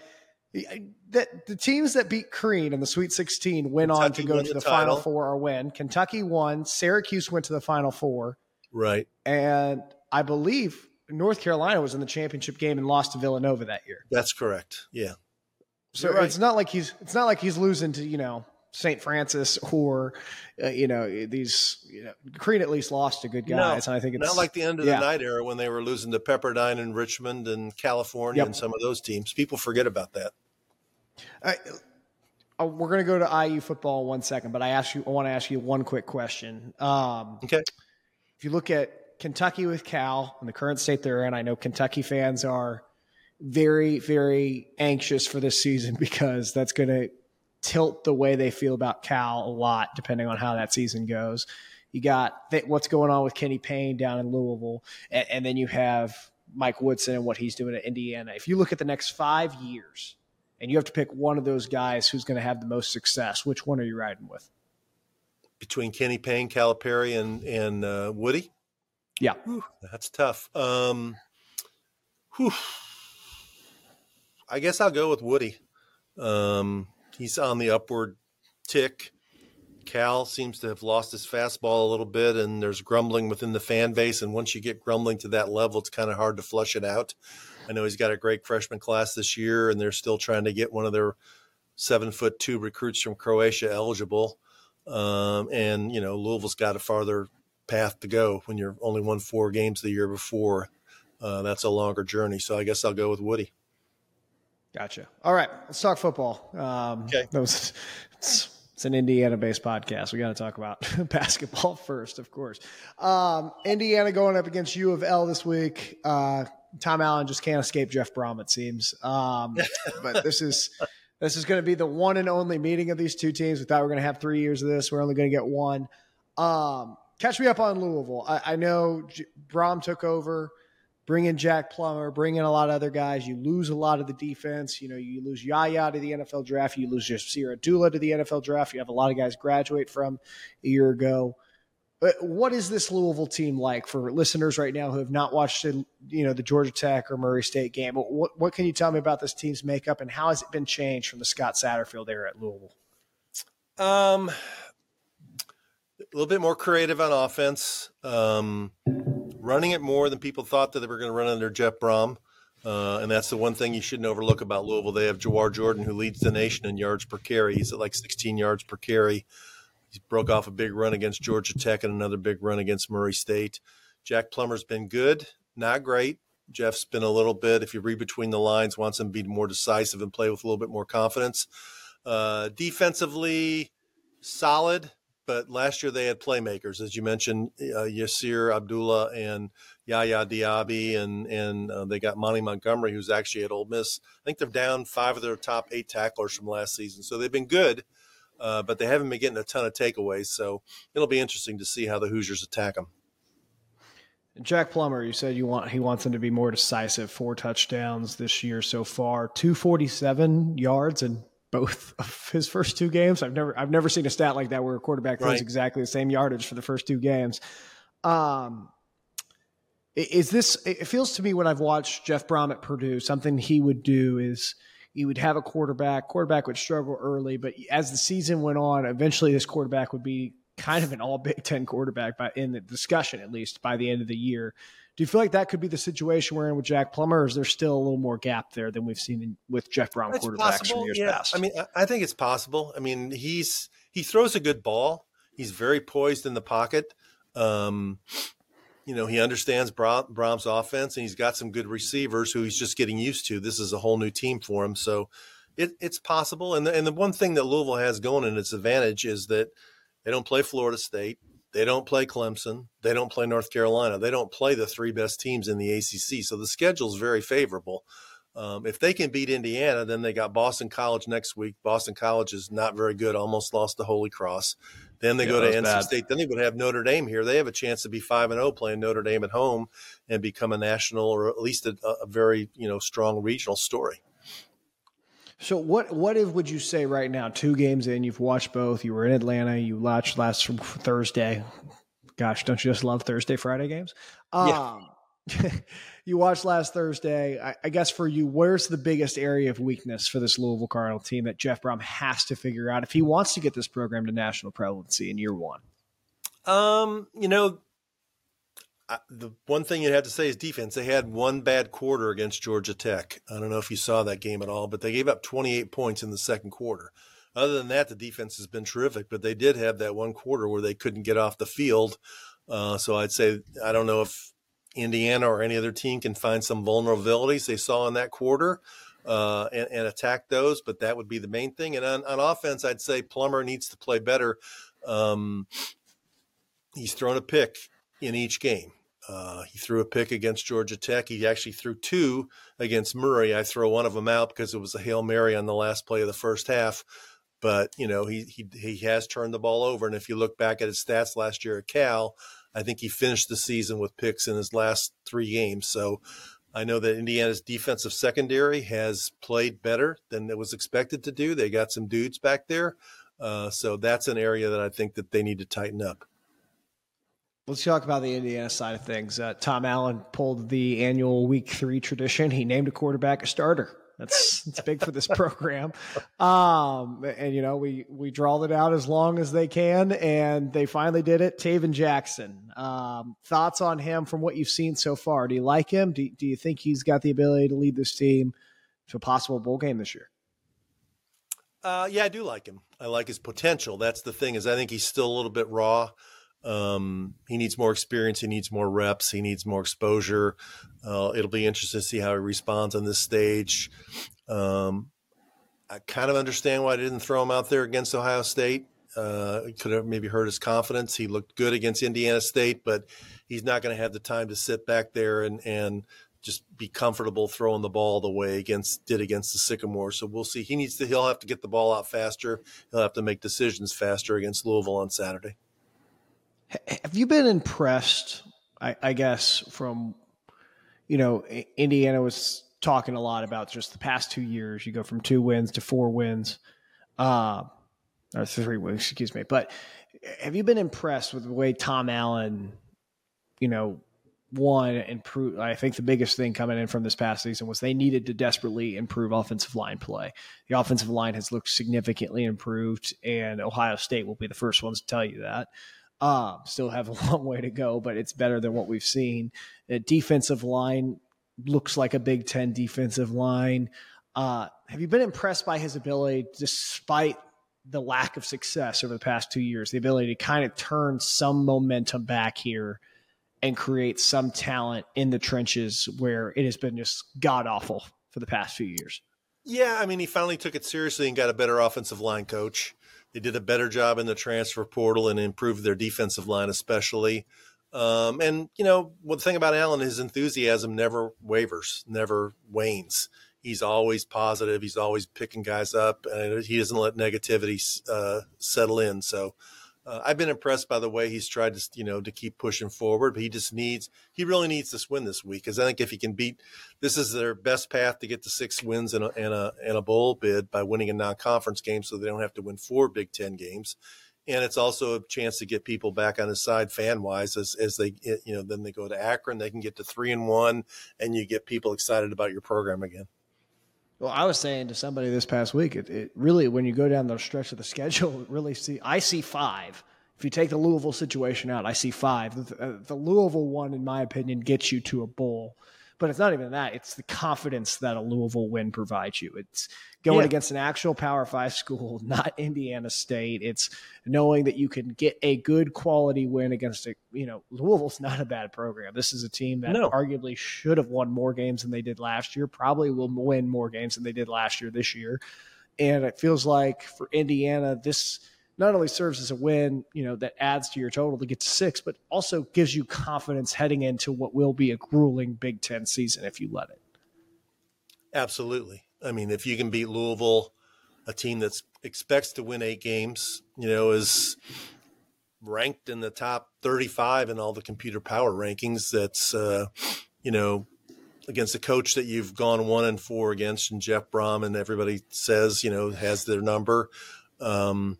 that the teams that beat Crean in the Sweet 16 went Kentucky on to go to the, the Final Four or win. Kentucky won. Syracuse went to the Final Four. Right. And I believe North Carolina was in the championship game and lost to Villanova that year. That's correct. Yeah. So right. it's not like he's it's not like he's losing to you know St. Francis or uh, you know these you know Crean at least lost to good guys, no, and I think it's not like the end of yeah. the Knight era when they were losing to Pepperdine and Richmond and California yep. and some of those teams. People forget about that. I, uh, we're going to go to IU football in one second, but I ask you, I want to ask you one quick question. Um, okay. If you look at Kentucky with Cal and the current state they're in, I know Kentucky fans are very, very anxious for this season because that's going to tilt the way they feel about Cal a lot, depending on how that season goes. You got th- what's going on with Kenny Payne down in Louisville, and, and then you have Mike Woodson and what he's doing at Indiana. If you look at the next five years, and you have to pick one of those guys who's going to have the most success, which one are you riding with? Between Kenny Payne, Calipari, and and uh, Woody. Yeah, whew, that's tough. Um, whew. I guess I'll go with Woody. Um, he's on the upward tick. Cal seems to have lost his fastball a little bit, and there's grumbling within the fan base. And once you get grumbling to that level, it's kind of hard to flush it out. I know he's got a great freshman class this year, and they're still trying to get one of their seven foot two recruits from Croatia eligible. Um, and you know, Louisville's got a farther path to go when you're only won four games the year before. Uh, that's a longer journey. So I guess I'll go with Woody. Gotcha. All right, let's talk football. Um, okay. That was, it's, it's an Indiana based podcast. We got to talk about basketball first, of course. Um, Indiana going up against U of L this week. Uh, Tom Allen just can't escape Jeff Brohm, it seems. Um, but this is this is going to be the one and only meeting of these two teams. We thought we were going to have three years of this. We're only going to get one. Um, catch me up on Louisville. I, I know J- Brohm took over bring in Jack Plummer, bring in a lot of other guys. You lose a lot of the defense. You know, you lose Yaya to the NFL draft. You lose Yasir Abdullah to the NFL draft. You have a lot of guys graduate from a year ago. But what is this Louisville team like for listeners right now who have not watched, you know, the Georgia Tech or Murray State game? What, what can you tell me about this team's makeup and how has it been changed from the Scott Satterfield era at Louisville? Um, a little bit more creative on offense. Um, running it more than people thought that they were going to run under Jeff Brohm. Uh, and that's the one thing you shouldn't overlook about Louisville. They have Jawhar Jordan, who leads the nation in yards per carry. He's at like 16 yards per carry. He broke off a big run against Georgia Tech and another big run against Murray State. Jack Plummer's been good, not great. Jeff's been a little bit, if you read between the lines, wants him to be more decisive and play with a little bit more confidence. Uh, defensively, solid but last year they had playmakers, as you mentioned, uh, Yasir Abdullah and Yaya Diaby, and and uh, they got Monty Montgomery, who's actually at Ole Miss. I think they're down five of their top eight tacklers from last season, so they've been good, uh, but they haven't been getting a ton of takeaways. So it'll be interesting to see how the Hoosiers attack them. Jack Plummer, you said you want he wants them to be more decisive. Four touchdowns this year so far, two forty seven yards in both of his first two games. I've never I've never seen a stat like that where a quarterback throws right. exactly the same yardage for the first two games. Um, is this? It feels to me when I've watched Jeff Brohm at Purdue, something he would do is he would have a quarterback. Quarterback would struggle early, but as the season went on, eventually this quarterback would be kind of an all Big Ten quarterback by in the discussion at least by the end of the year. Do you feel like that could be the situation we're in with Jack Plummer, or is there still a little more gap there than we've seen in, with Jeff Brohm quarterbacks possible, from years yeah. past? I mean, I think it's possible. I mean, he's he throws a good ball. He's very poised in the pocket. Um, you know, he understands Brohm's offense, and he's got some good receivers who he's just getting used to. This is a whole new team for him, so it, it's possible. And the, and the one thing that Louisville has going in its advantage is that they don't play Florida State. They don't play Clemson. They don't play North Carolina. They don't play the three best teams in the ACC. So the schedule is very favorable. Um, if they can beat Indiana, then they got Boston College next week. Boston College is not very good, almost lost to Holy Cross. Then they yeah, go to NC bad. State. Then they would have Notre Dame here. They have a chance to be five and zero oh playing Notre Dame at home and become a national or at least a, a very you know strong regional story. So what what if would you say right now? Two games in, you've watched both. You were in Atlanta. You watched last from Thursday. Gosh, don't you just love Thursday Friday games? Um, yeah. you watched last Thursday. I, I, guess for you, where's the biggest area of weakness for this Louisville Cardinal team that Jeff Brohm has to figure out if he wants to get this program to national presidency in year one? Um, you know, the one thing you'd have to say is defense. They had one bad quarter against Georgia Tech. I don't know if you saw that game at all, but they gave up 28 points in the second quarter. Other than that, the defense has been terrific, but they did have that one quarter where they couldn't get off the field. Uh, so I'd say I don't know if Indiana or any other team can find some vulnerabilities they saw in that quarter uh, and, and, attack those, but that would be the main thing. And on, on offense, I'd say Plummer needs to play better. Um, he's thrown a pick in each game. Uh, he threw a pick against Georgia Tech. He actually threw two against Murray. I throw one of them out because it was a Hail Mary on the last play of the first half. but you know he he he has turned the ball over. And if you look back at his stats last year at Cal, I think he finished the season with picks in his last three games. So I know that Indiana's defensive secondary has played better than it was expected to do. They got some dudes back there, uh, so that's an area that I think that they need to tighten up. Let's talk about the Indiana side of things. Uh, Tom Allen pulled the annual Week Three tradition. He named a quarterback a starter. That's it's big for this program. Um, and you know, we we draw it out as long as they can, and they finally did it. Tayven Jackson. Um, thoughts on him from what you've seen so far? Do you like him? Do, do you think he's got the ability to lead this team to a possible bowl game this year? Uh, yeah, I do like him. I like his potential. That's the thing is I think he's still a little bit raw. Um, he needs more experience. He needs more reps. He needs more exposure. Uh, it'll be interesting to see how he responds on this stage. Um, I kind of understand why I didn't throw him out there against Ohio State. Uh, it could have maybe hurt his confidence. He looked good against Indiana State, but he's not going to have the time to sit back there and, and just be comfortable throwing the ball the way against did against the Sycamore. So we'll see. He needs to. He'll have to get the ball out faster. He'll have to make decisions faster against Louisville on Saturday. Have you been impressed? I, I guess from you know Indiana was talking a lot about just the past two years. You go from two wins to four wins, uh, or three wins, excuse me. But have you been impressed with the way Tom Allen, you know, one improve? I think the biggest thing coming in from this past season was they needed to desperately improve offensive line play. The offensive line has looked significantly improved, and Ohio State will be the first ones to tell you that. Uh, still have a long way to go, but it's better than what we've seen. The defensive line looks like a Big Ten defensive line. Uh, have you been impressed by his ability, despite the lack of success over the past two years, the ability to kind of turn some momentum back here and create some talent in the trenches where it has been just god awful for the past few years? Yeah, I mean, he finally took it seriously and got a better offensive line coach. They did a better job in the transfer portal and improved their defensive line, especially. Um, and you know, one thing about Allen, his enthusiasm never wavers, never wanes. He's always positive. He's always picking guys up, and he doesn't let negativity uh, settle in. So, uh, I've been impressed by the way he's tried to, you know, to keep pushing forward. But he just needs, he really needs this win this week because I think if he can beat, this is their best path to get to six wins and a in a, in a bowl bid by winning a non-conference game, so they don't have to win four Big Ten games. And it's also a chance to get people back on his side fan wise as, as they, you know, then they go to Akron, they can get to three and one, and you get people excited about your program again. Well, I was saying to somebody this past week, it, it really, when you go down the stretch of the schedule, really see, I see five. If you take the Louisville situation out, I see five. The, the Louisville one, in my opinion, gets you to a bowl. But it's not even that. It's the confidence that a Louisville win provides you. It's going yeah. against an actual Power Five school, not Indiana State. It's knowing that you can get a good quality win against a, you know, Louisville's not a bad program. This is a team that no. arguably should have won more games than they did last year, probably will win more games than they did last year this year. And it feels like for Indiana, this not only serves as a win, you know, that adds to your total to get to six, but also gives you confidence heading into what will be a grueling Big Ten season if you let it. Absolutely. I mean, if you can beat Louisville, a team that expects to win eight games, you know, is ranked in the top 35 in all the computer power rankings. That's, uh, you know, against a coach that you've gone one and four against, and Jeff Brohm and everybody says, you know, has their number. Um,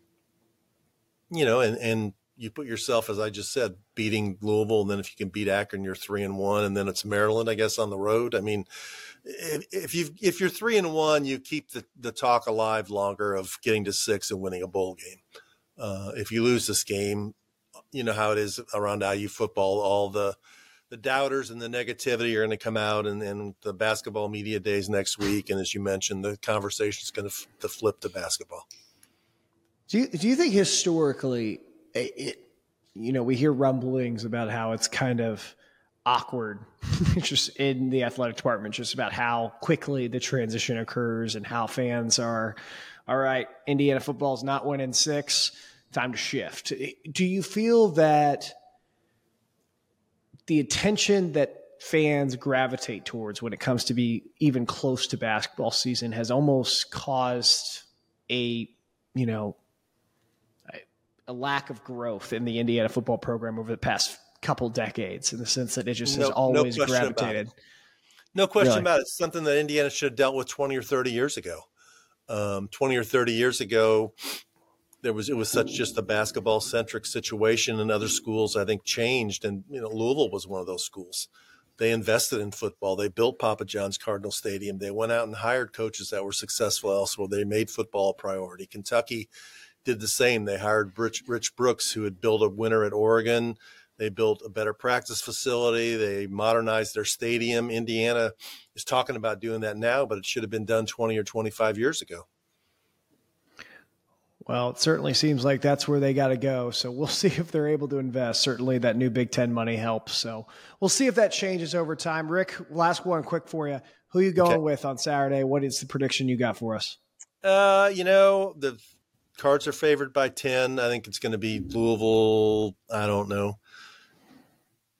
you know, and, and you put yourself, as I just said, beating Louisville, and then if you can beat Akron, you're three and one, and then it's Maryland, I guess, on the road. I mean, if, if you if you're three and one, you keep the, the talk alive longer of getting to six and winning a bowl game. Uh, if you lose this game, you know how it is around IU football. All the the doubters and the negativity are going to come out, and, and the basketball media days next week. And as you mentioned, the conversation is going to, f- to flip to basketball. Do you, do you think historically, it, you know, we hear rumblings about how it's kind of awkward just in the athletic department, just about how quickly the transition occurs and how fans are, all right, Indiana football is not winning six, time to shift. Do you feel that the attention that fans gravitate towards when it comes to be even close to basketball season has almost caused a you know, a lack of growth in the Indiana football program over the past couple decades in the sense that it just no, has always no gravitated. No question really. about it. It's something that Indiana should have dealt with 20 or 30 years ago. Um, 20 or 30 years ago, there was it was such just a basketball centric situation, and other schools I think changed. And you know, Louisville was one of those schools. They invested in football. They built Papa John's Cardinal Stadium. They went out and hired coaches that were successful elsewhere. They made football a priority. Kentucky did the same. They hired Rich, Rich Brooks, who had built a winner at Oregon. They built a better practice facility. They modernized their stadium. Indiana is talking about doing that now, but it should have been done 20 or 25 years ago. Well, it certainly seems like that's where they got to go. So we'll see if they're able to invest. Certainly, that new Big Ten money helps. So we'll see if that changes over time. Rick, last one quick for you. Who you going okay. with on Saturday? What is the prediction you got for us? Uh, you know, the Cards are favored by 10. I think it's going to be Louisville, I don't know,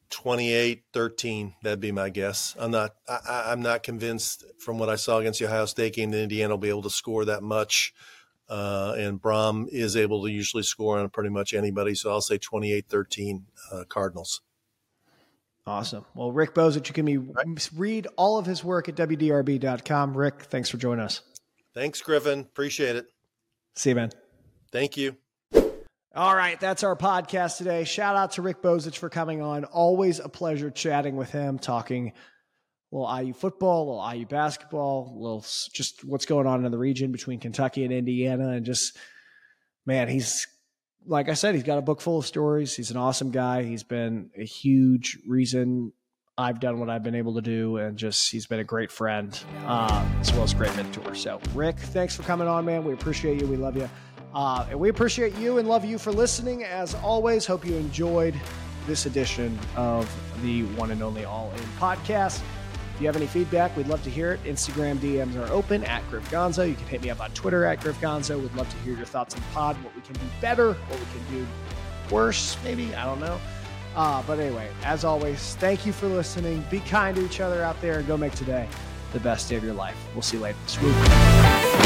28 13. That'd be my guess. I'm not, I, am not convinced from what I saw against the Ohio State game that Indiana will be able to score that much. Uh, and Brohm is able to usually score on pretty much anybody. So I'll say 28 13 uh, Cardinals. Awesome. Well, Rick Bozich, you can be, right. read all of his work at WDRB.com. Rick, thanks for joining us. Thanks, Griffin. Appreciate it. See you, man. Thank you. All right, that's our podcast today. Shout out to Rick Bozich for coming on. Always a pleasure chatting with him, talking little IU football, little IU basketball, little just what's going on in the region between Kentucky and Indiana, and just man, he's like I said, he's got a book full of stories. He's an awesome guy. He's been a huge reason I've done what I've been able to do, and just he's been a great friend uh, as well as a great mentor. So, Rick, thanks for coming on, man. We appreciate you. We love you. Uh, and we appreciate you and love you for listening. As always, hope you enjoyed this edition of the one and only All In podcast. If you have any feedback, we'd love to hear it. Instagram DMs are open at Griff Gonzo. You can hit me up on Twitter at Griff Gonzo. We'd love to hear your thoughts on the pod, what we can do better, what we can do worse, maybe. I don't know. Uh, but anyway, as always, thank you for listening. Be kind to each other out there and go make today the best day of your life. We'll see you later this week.